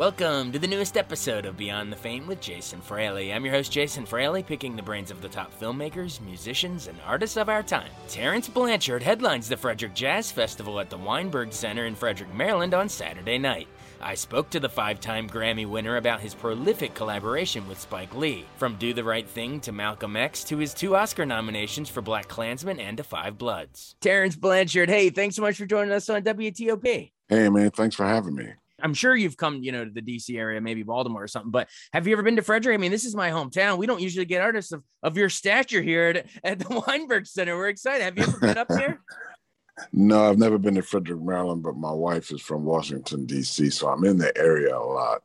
Welcome to the newest episode of Beyond the Fame with Jason Fraley. I'm your host, Jason Fraley, picking the brains of the top filmmakers, musicians, and artists of our time. Terence Blanchard headlines the Frederick Jazz Festival at the Weinberg Center in Frederick, Maryland on Saturday night. I spoke to the five time Grammy winner about his prolific collaboration with Spike Lee, from Do the Right Thing to Malcolm X to his two Oscar nominations for Black Klansman and Da 5 Bloods. Terence Blanchard, hey, thanks so much for joining us on WTOP. Hey, man, thanks for having me. I'm sure you've come, you know, to the DC area, maybe Baltimore or something, but have you ever been to Frederick? I mean, this is my hometown. We don't usually get artists of, of your stature here at, at the Weinberg Center. We're excited. Have you ever been up there? no, I've never been to Frederick, Maryland, but my wife is from Washington, D.C., so I'm in the area a lot.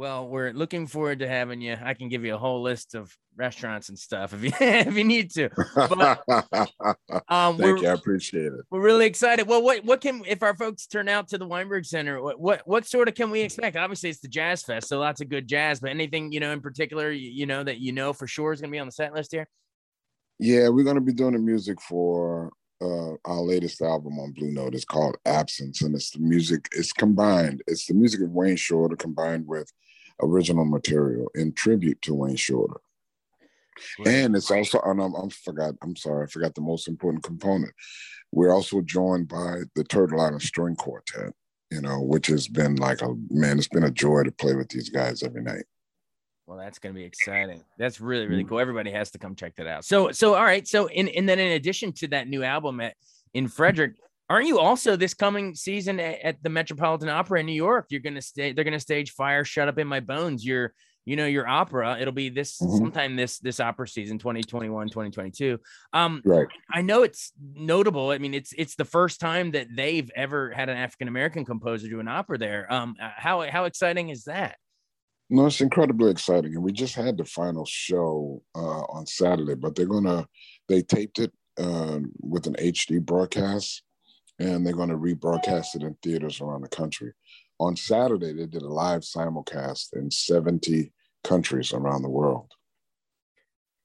Well, we're looking forward to having you. I can give you a whole list of restaurants and stuff if you if you need to. But, um, Thank you. I appreciate it. We're really excited. Well, what what can if our folks turn out to the Weinberg Center? What what what sort of can we expect? Obviously, it's the Jazz Fest, so lots of good jazz. But anything you know in particular, you, you know that you know for sure is going to be on the set list here. Yeah, we're going to be doing the music for uh, our latest album on Blue Note. It's called Absence, and it's the music. It's combined. It's the music of Wayne Shorter combined with original material in tribute to Wayne Shorter. And it's also, and I'm, I'm forgot, I'm sorry, I forgot the most important component. We're also joined by the Turtle Island String Quartet, you know, which has been like a man, it's been a joy to play with these guys every night. Well, that's going to be exciting. That's really, really mm. cool. Everybody has to come check that out. So, so, all right. So, in, and then in addition to that new album at, in Frederick, aren't you also this coming season at, the Metropolitan Opera in New York? You're going to stay, they're going to stage Fire Shut Up in My Bones. You're, you know your opera it'll be this mm-hmm. sometime this this opera season 2021 2022 um right i know it's notable i mean it's it's the first time that they've ever had an african american composer do an opera there um uh, how how exciting is that no it's incredibly exciting and we just had the final show uh on saturday but they're gonna they taped it uh, with an hd broadcast and they're going to rebroadcast it in theaters around the country on Saturday, they did a live simulcast in 70 countries around the world.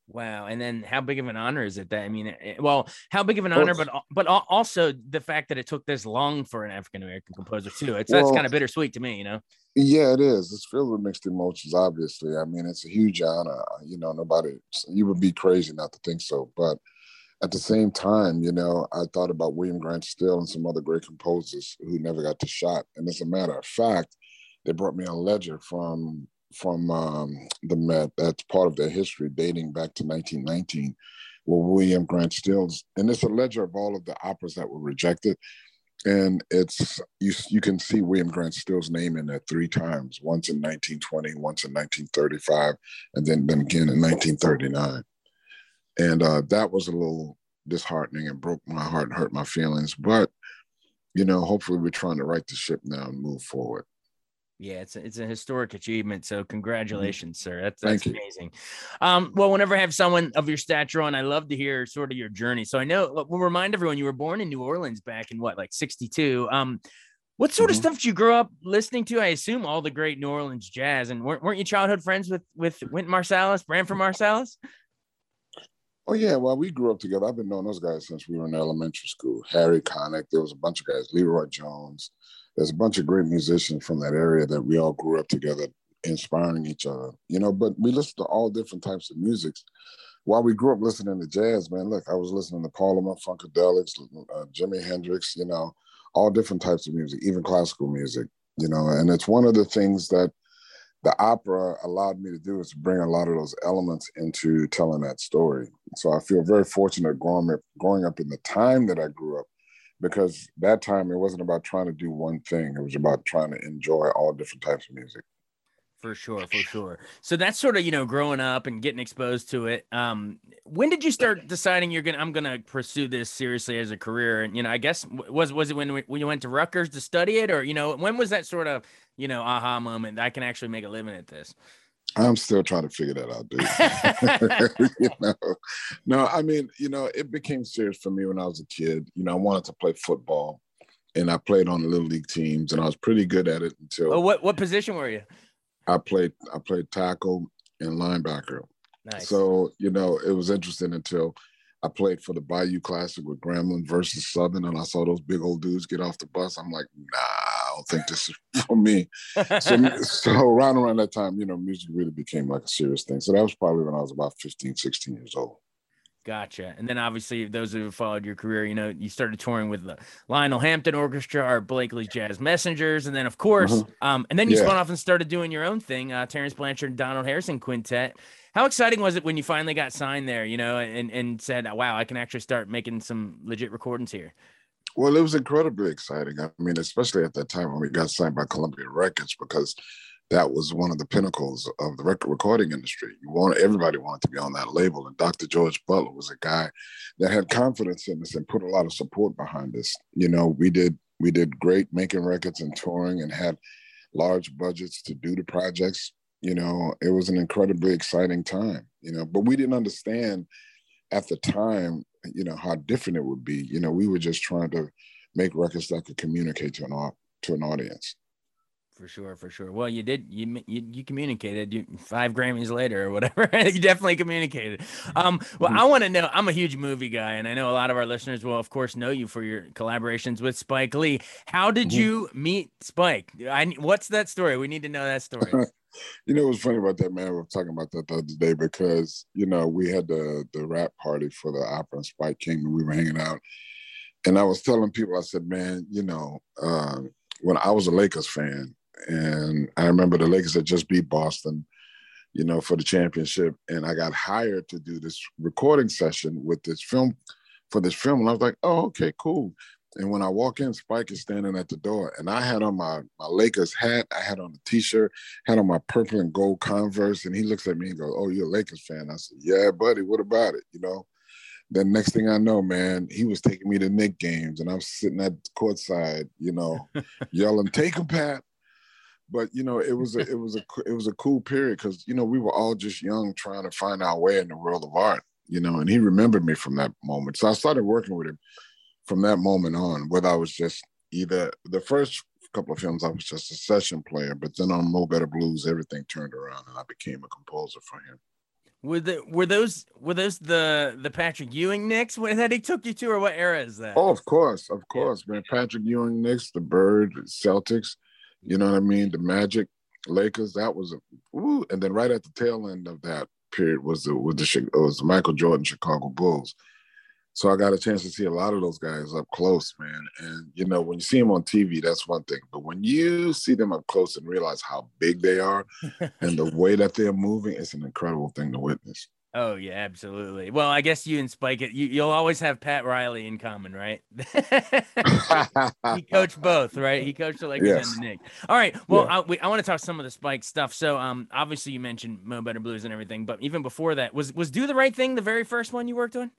Wow. And then how big of an honor is it that, I mean, it, eh, well, how big of an honor, but, but also the fact that it took this long for an African American composer too. It's, well, that's kind of bittersweet to me, you know? Yeah, it is. It's filled with mixed emotions, obviously. I mean, it's a huge honor. You know, nobody, you would be crazy not to think so. But at the same time, you know, I thought about William Grant Still and some other great composers who never got to shot. And as a matter of fact, they brought me a ledger from from um, the Met that's part of their history dating back to 1919, where William Grant Stills, and it's a ledger of all of the operas that were rejected. And it's you you can see William Grant Still's name in there three times, once in 1920, once in 1935, and then, then again in 1939 and uh, that was a little disheartening and broke my heart and hurt my feelings. But you know, hopefully, we're trying to right the ship now and move forward. Yeah, it's a, it's a historic achievement. So congratulations, sir. That's that's amazing. Um, well, whenever I have someone of your stature on, I love to hear sort of your journey. So I know we'll remind everyone you were born in New Orleans back in what, like 62. Um, what sort mm-hmm. of stuff did you grow up listening to? I assume all the great New Orleans jazz. And weren't, weren't you childhood friends with with Wynton Marsalis, Branford Marsalis? Oh yeah, well we grew up together. I've been knowing those guys since we were in elementary school. Harry Connick, there was a bunch of guys, Leroy Jones. There's a bunch of great musicians from that area that we all grew up together, inspiring each other. You know, but we listened to all different types of music. While we grew up listening to jazz, man, look, I was listening to Parliament Funkadelics, uh, Jimi Hendrix, you know, all different types of music, even classical music, you know, and it's one of the things that the opera allowed me to do is bring a lot of those elements into telling that story. So I feel very fortunate growing up, growing up in the time that I grew up because that time it wasn't about trying to do one thing. It was about trying to enjoy all different types of music. For sure, for sure. So that's sort of you know growing up and getting exposed to it. Um, when did you start deciding you're gonna I'm gonna pursue this seriously as a career? And you know, I guess was was it when when you went to Rutgers to study it, or you know, when was that sort of you know aha moment I can actually make a living at this? I'm still trying to figure that out, dude. you know, no, I mean, you know, it became serious for me when I was a kid. You know, I wanted to play football, and I played on the little league teams, and I was pretty good at it until. Oh, what what position were you? I played I played tackle and linebacker. Nice. So you know, it was interesting until I played for the Bayou Classic with Grambling versus Southern, and I saw those big old dudes get off the bus. I'm like, nah, I don't think this is for me. so, so around around that time, you know, music really became like a serious thing. So that was probably when I was about 15, 16 years old. Gotcha. And then obviously, those who have followed your career, you know, you started touring with the Lionel Hampton Orchestra, Art Blakey's Jazz Messengers, and then of course, mm-hmm. um, and then you yeah. spun off and started doing your own thing, uh, Terence Blanchard and Donald Harrison Quintet. How exciting was it when you finally got signed there, you know, and and said, "Wow, I can actually start making some legit recordings here." Well, it was incredibly exciting. I mean, especially at that time when we got signed by Columbia Records, because that was one of the pinnacles of the record recording industry. You want everybody wanted to be on that label, and Dr. George Butler was a guy that had confidence in us and put a lot of support behind us. You know, we did we did great making records and touring, and had large budgets to do the projects. You know, it was an incredibly exciting time. You know, but we didn't understand at the time, you know, how different it would be. You know, we were just trying to make records that could communicate to an to an audience. For sure, for sure. Well, you did you you, you communicated you, five Grammys later or whatever. you definitely communicated. Um, well, mm-hmm. I want to know. I'm a huge movie guy, and I know a lot of our listeners will, of course, know you for your collaborations with Spike Lee. How did mm-hmm. you meet Spike? I what's that story? We need to know that story. you know what's funny about that, man? We are talking about that the other day because you know we had the the wrap party for the opera, and Spike came, and we were hanging out, and I was telling people, I said, man, you know. Uh, when I was a Lakers fan, and I remember the Lakers had just beat Boston, you know, for the championship, and I got hired to do this recording session with this film for this film, and I was like, oh, okay, cool. And when I walk in, Spike is standing at the door, and I had on my my Lakers hat, I had on a T-shirt, had on my purple and gold Converse, and he looks at me and goes, "Oh, you're a Lakers fan?" I said, "Yeah, buddy. What about it?" You know. Then next thing I know, man, he was taking me to Knick games, and I'm sitting at courtside, you know, yelling, "Take him, Pat! But you know it was a it was a it was a cool period because you know we were all just young trying to find our way in the world of art you know and he remembered me from that moment so i started working with him from that moment on whether i was just either the first couple of films i was just a session player but then on mo better blues everything turned around and i became a composer for him were the were those were those the the Patrick Ewing Knicks that he took you to, or what era is that? Oh, of course, of course, yeah. man. Patrick Ewing Knicks, the Bird, Celtics. You know what I mean? The Magic, Lakers. That was a, ooh, and then right at the tail end of that period was the was the was the Michael Jordan Chicago Bulls. So I got a chance to see a lot of those guys up close, man. And you know, when you see them on TV, that's one thing. But when you see them up close and realize how big they are and the way that they're moving, it's an incredible thing to witness. Oh yeah, absolutely. Well, I guess you and Spike, you, you'll always have Pat Riley in common, right? he coached both, right? He coached the Lakers yes. and the Knicks. All right. Well, yeah. I, we, I want to talk some of the Spike stuff. So, um, obviously you mentioned Mo Better Blues and everything, but even before that, was was Do the Right Thing the very first one you worked on?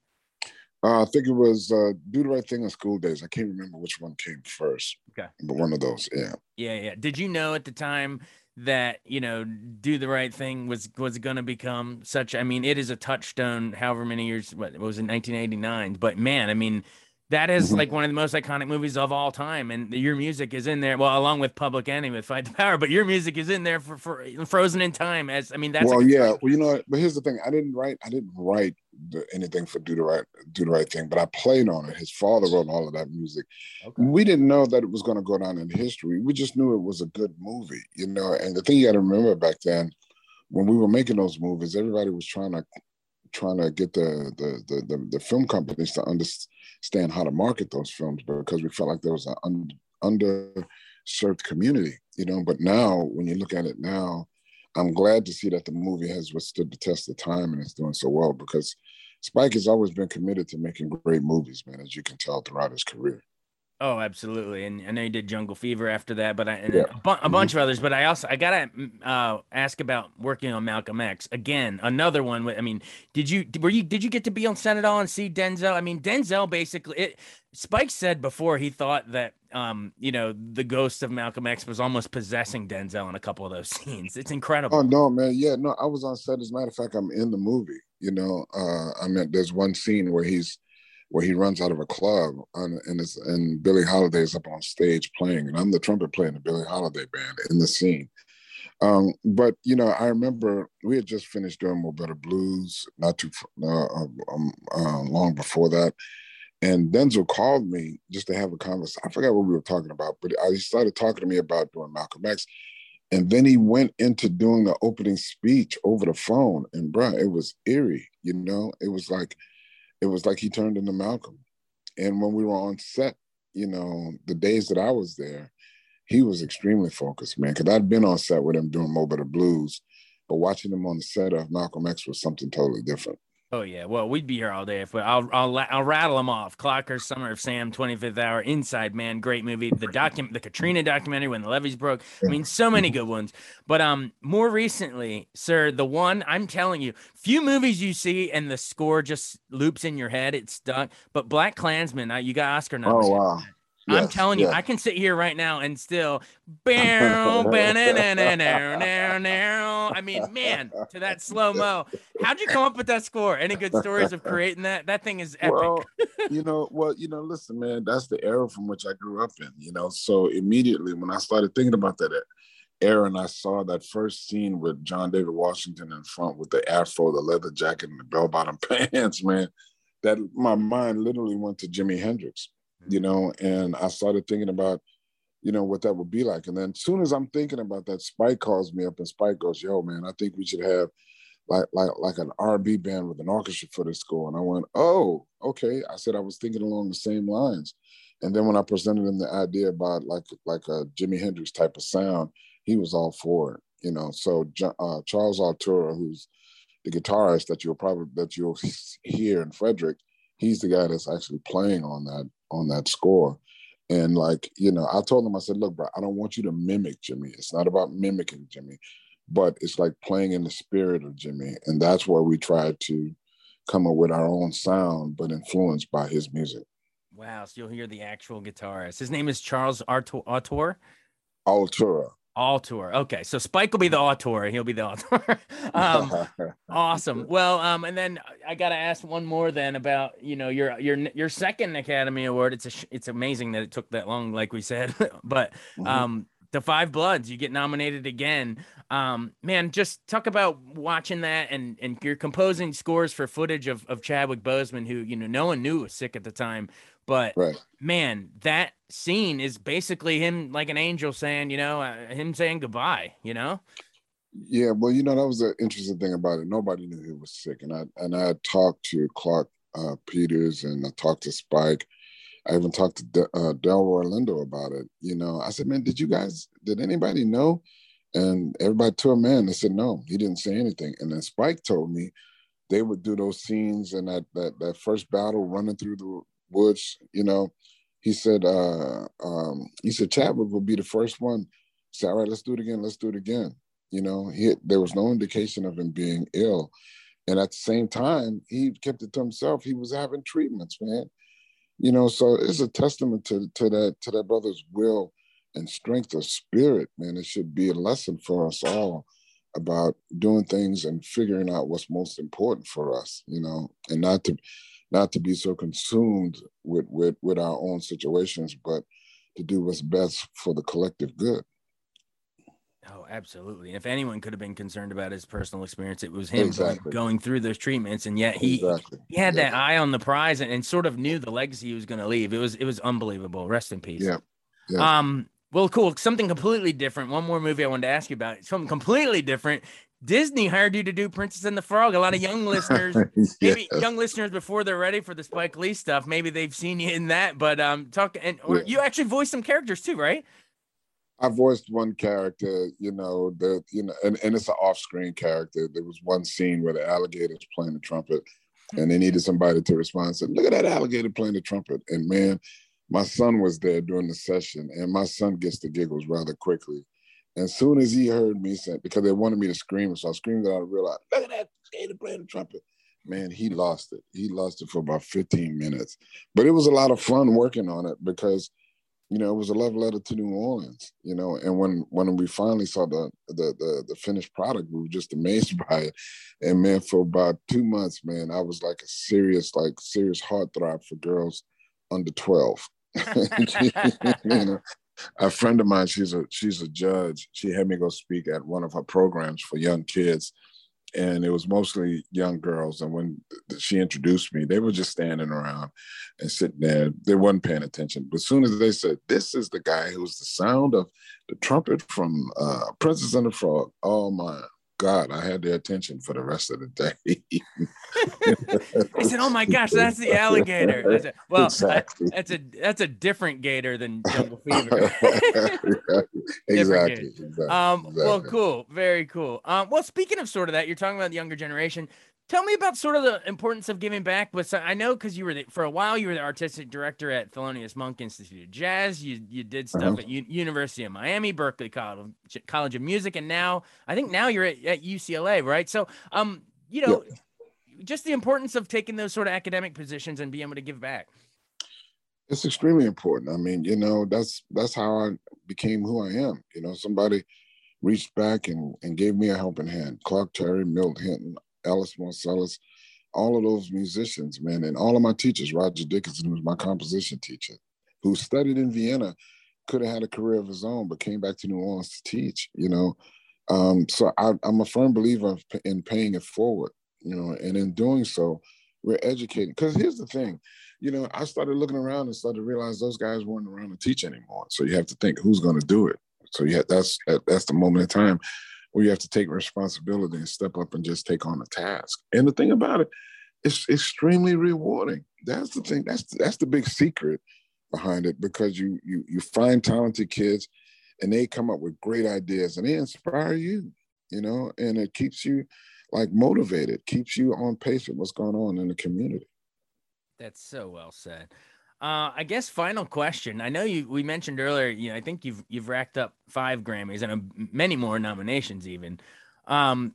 Uh, I think it was uh, Do the Right Thing in School Daze. I can't remember which one came first. Okay. But one of those, yeah. Yeah, yeah. Did you know at the time that you know do the right thing was was going to become such i mean it is a touchstone however many years what it was in 1989 but man i mean that is mm-hmm. like one of the most iconic movies of all time and your music is in there well along with public enemy with fight the power but your music is in there for, for frozen in time as i mean that's well yeah well you know but here's the thing i didn't write i didn't write the, anything for do the right do the right thing but i played on it his father wrote all of that music okay. we didn't know that it was going to go down in history we just knew it was a good movie you know and the thing you got to remember back then when we were making those movies everybody was trying to trying to get the the the, the, the film companies to understand how to market those films because we felt like there was an un, underserved community, you know. But now, when you look at it now, I'm glad to see that the movie has withstood the test of time and it's doing so well because Spike has always been committed to making great movies, man, as you can tell throughout his career. Oh, absolutely. And I know you did Jungle Fever after that, but I and yeah. a, bu- a, bunch mm-hmm. of others. But I also I gotta mm, uh, ask about working on Malcolm X again. Another one. I mean, did you were you did you get to be on set at all and see Denzel? I mean, Denzel basically. It, Spike said before he thought that um you know the ghost of Malcolm X was almost possessing Denzel in a couple of those scenes. It's incredible. Oh no, man. Yeah, no. I was on set. As a matter of fact, I'm in the movie. You know, uh, I mean, there's one scene where he's where he runs out of a club and it's, and Billie Holiday is up on stage playing, and I'm the trumpet player in the Billie Holiday band in the scene. Um, but you know, I remember we had just finished doing Mo Better Blues not too uh, um, uh, long before that, and Denzel called me just to have a conversation. I forgot what we were talking about, but he started talking to me about doing Malcolm X, and then he went into doing the opening speech over the phone, and bruh, it was eerie. You know, it was like it was like he turned into Malcolm. And when we were on set, you know, the days that I was there, he was extremely focused, man. Because I'd been on set with him doing Mo Blues, but watching him on the set of Malcolm X was something totally different. Oh yeah, well we'd be here all day if we. I'll I'll I'll rattle them off. Clocker, Summer of Sam, Twenty Fifth Hour, Inside Man, great movie. The document, the Katrina documentary when the levees broke. I mean, so many good ones. But um, more recently, sir, the one I'm telling you, few movies you see and the score just loops in your head. It's stuck. But Black Klansman, uh, you got Oscar nominated. Oh wow. Yes, I'm telling you, I can sit here right now and still, I mean, man, to that slow mo. How'd you come up with that score? Any good stories of creating that? That thing is epic. Well, you know, well, you know, listen, man, that's the era from which I grew up in. You know, so immediately when I started thinking about that era, and I saw that first scene with John David Washington in front with the afro, the leather jacket, and the bell bottom pants, man, that my mind literally went to Jimi Hendrix you know, and I started thinking about, you know, what that would be like. And then as soon as I'm thinking about that, Spike calls me up and Spike goes, yo, man, I think we should have like like like an R&B band with an orchestra for this score. And I went, oh, okay. I said I was thinking along the same lines. And then when I presented him the idea about like like a Jimi Hendrix type of sound, he was all for it. You know, so uh, Charles Altura, who's the guitarist that you'll probably that you'll hear in Frederick, he's the guy that's actually playing on that on that score. And like, you know, I told him, I said, look, bro, I don't want you to mimic Jimi. It's not about mimicking Jimi, but it's like playing in the spirit of Jimi. And that's where we try to come up with our own sound, but influenced by his music. Wow. So you'll hear the actual guitarist. His name is Charles Artur. Altura. Auteur. Okay, so Spike will be the auteur. He'll be the auteur. um, awesome. Well, um, and then I got to ask one more then about you know your your your second Academy Award. It's a it's amazing that it took that long, like we said, but mm-hmm. um, the Five Bloods, you get nominated again. Um, man, just talk about watching that and and you're composing scores for footage of of Chadwick Boseman, who you know no one knew was sick at the time. But right. man, that scene is basically him like an angel saying, you know, uh, him saying goodbye, you know? Yeah, well, you know, that was the interesting thing about it. Nobody knew he was sick. And I and I talked to Clarke uh, Peters and I talked to Spike. I even talked to De- uh, Delroy Lindo about it. You know, I said, man, did you guys, did anybody know? And everybody to a man, they said, no, he didn't say anything. And then Spike told me they would do those scenes and that, that, that first battle running through the, Woods, you know, he said, uh, um, he said Chadwick will be the first one. Say, all right, let's do it again. Let's do it again. You know, he, there was no indication of him being ill. And at the same time, he kept it to himself. He was having treatments, man. You know, so it's a testament to, to that to that brother's will and strength of spirit, man. It should be a lesson for us all about doing things and figuring out what's most important for us, you know, and not to not to be so consumed with with with our own situations, but to do what's best for the collective good. Oh, absolutely. If anyone could have been concerned about his personal experience, it was him exactly. going through those treatments, and yet he exactly. he had yeah. that eye on the prize and, and, sort of knew the legacy he was going to leave. It was it was unbelievable. Rest in peace. Yeah. yeah. Um. Well, cool. Something completely different. One more movie I wanted to ask you about. Something completely different. Disney hired you to do Princess and the Frog. A lot of young listeners, yes. maybe young listeners before they're ready for the Spike Lee stuff, maybe they've seen you in that. But um, talk and or yeah. you actually voiced some characters too, right? I voiced one character, you know, the you know, and, and it's an off-screen character. There was one scene where the alligator's playing the trumpet, and they needed somebody to respond. And said, "Look at that alligator playing the trumpet." And man, my son was there during the session, and my son gets the giggles rather quickly. And as soon as he heard me say, because they wanted me to scream, so I screamed it out of real loud, look at that skater playing the trumpet. Man, he lost it. He lost it for about 15 minutes. But it was a lot of fun working on it because, you know, it was a love letter to New Orleans, you know. And when when we finally saw the the the, the finished product, we were just amazed by it. And man, for about two months, man, I was like a serious, like serious heartthrob for girls under 12. you know, a friend of mine, she's a she's a judge. She had me go speak at one of her programs for young kids, and it was mostly young girls. And when she introduced me, they were just standing around and sitting there. They weren't paying attention. But as soon as they said, "This is the guy who's the sound of the trumpet from uh, Princess and the Frog," oh my God, I had their attention for the rest of the day. I said, "Oh my gosh, that's the alligator." Said, well, exactly. I, that's a that's a different gator than Jungle Fever. exactly, exactly, Um, exactly. Well, cool, very cool. Um, well, speaking of sort of that, you're talking about the younger generation. Tell me about sort of the importance of giving back. But I know because you were the, for a while you were the artistic director at Thelonious Monk Institute of Jazz. You you did stuff uh-huh. at U- University of Miami, Berklee College, College of Music, and now I think now you're at, at UCLA, right? So um, you know, just the importance of taking those sort of academic positions and being able to give back. It's extremely important. I mean, you know, that's that's how I became who I am. You know, somebody reached back and, and gave me a helping hand. Clark Terry, Milt Hinton, Ellis Marsalis, all of those musicians, man, and all of my teachers, Roger Dickerson, who was my composition teacher, who studied in Vienna, could have had a career of his own, but came back to New Orleans to teach, you know. Um, so I, am a firm believer in paying it forward, you know, and in doing so, we're educating. Because here's the thing, you know, I started looking around and started to realize those guys weren't around to teach anymore. So you have to think who's going to do it. So yeah, that's that's the moment in time where you have to take responsibility and step up and just take on a task. And the thing about it, it's extremely rewarding. That's the thing. That's that's the big secret behind it because you you you find talented kids and they come up with great ideas and they inspire you, you know, and it keeps you like motivated, keeps you on pace with what's going on in the community. That's so well said. Uh, I guess final question. I know you we mentioned earlier. You know, I think you've you've racked up five Grammys and uh, many more nominations even. Um,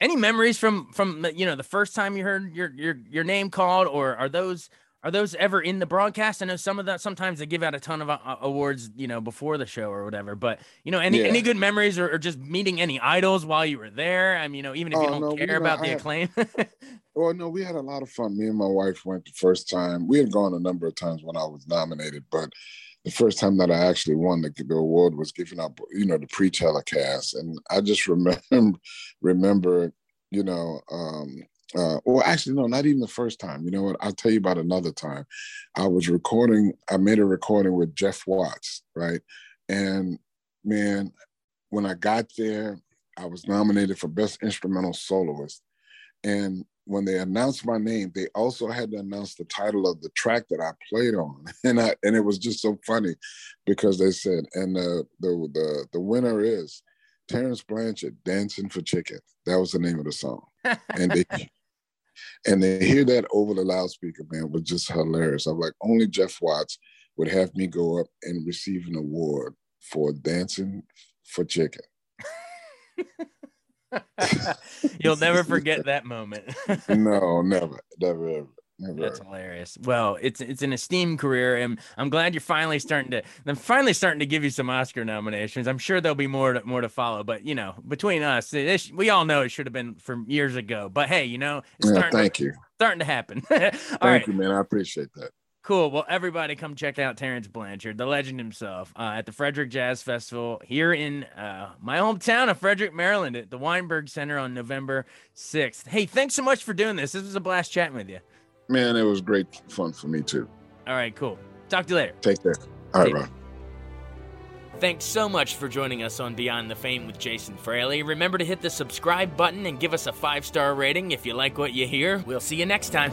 any memories from from you know the first time you heard your your your name called, or are those are those ever in the broadcast? I know some of that sometimes they give out a ton of uh, awards, you know, before the show or whatever. But you know, any yeah. any good memories or, or, just meeting any idols while you were there? I mean, you know, even if you oh, don't no, care about the acclaim. well, no, we had a lot of fun. Me and my wife went the first time. We had gone a number of times when I was nominated, but the first time that I actually won the, the award was giving up, you know, the pre-telecast, and I just remember remember, you know, um, uh, well, actually, no, not even the first time. You know what? I'll tell you about another time. I was recording, I made a recording with Jeff Watts, right? And man, when I got there, I was nominated for Best Instrumental Soloist. And when they announced my name, they also had to announce the title of the track that I played on, and I and it was just so funny because they said, and the the the, the winner is Terence Blanchard, "Dancing for Chicken." That was the name of the song, and they and they hear that over the loudspeaker, man, was just hilarious. I'm like, only Jeff Watts would have me go up and receive an award for dancing for chicken. You'll never forget that moment. no, never, never, ever. That's hilarious. Well, it's it's an esteemed career, and I'm glad you're finally starting to. I'm finally starting to give you some Oscar nominations. I'm sure there'll be more to, more to follow. But you know, between us, this, we all know it should have been from years ago. But hey, you know, it's yeah, thank to, you. Starting to happen. thank right. you, man. I appreciate that. Cool. Well, everybody come check out Terence Blanchard, the legend himself, uh, at the Frederick Jazz Festival here in uh, my hometown of Frederick, Maryland, at the Weinberg Center on November 6th. Hey, thanks so much for doing this. This was a blast chatting with you. Man, it was great fun for me too. All right, cool. Talk to you later. Take care. All right, bro. Thanks so much for joining us on Beyond the Fame with Jason Fraley. Remember to hit the subscribe button and give us a five star rating if you like what you hear. We'll see you next time.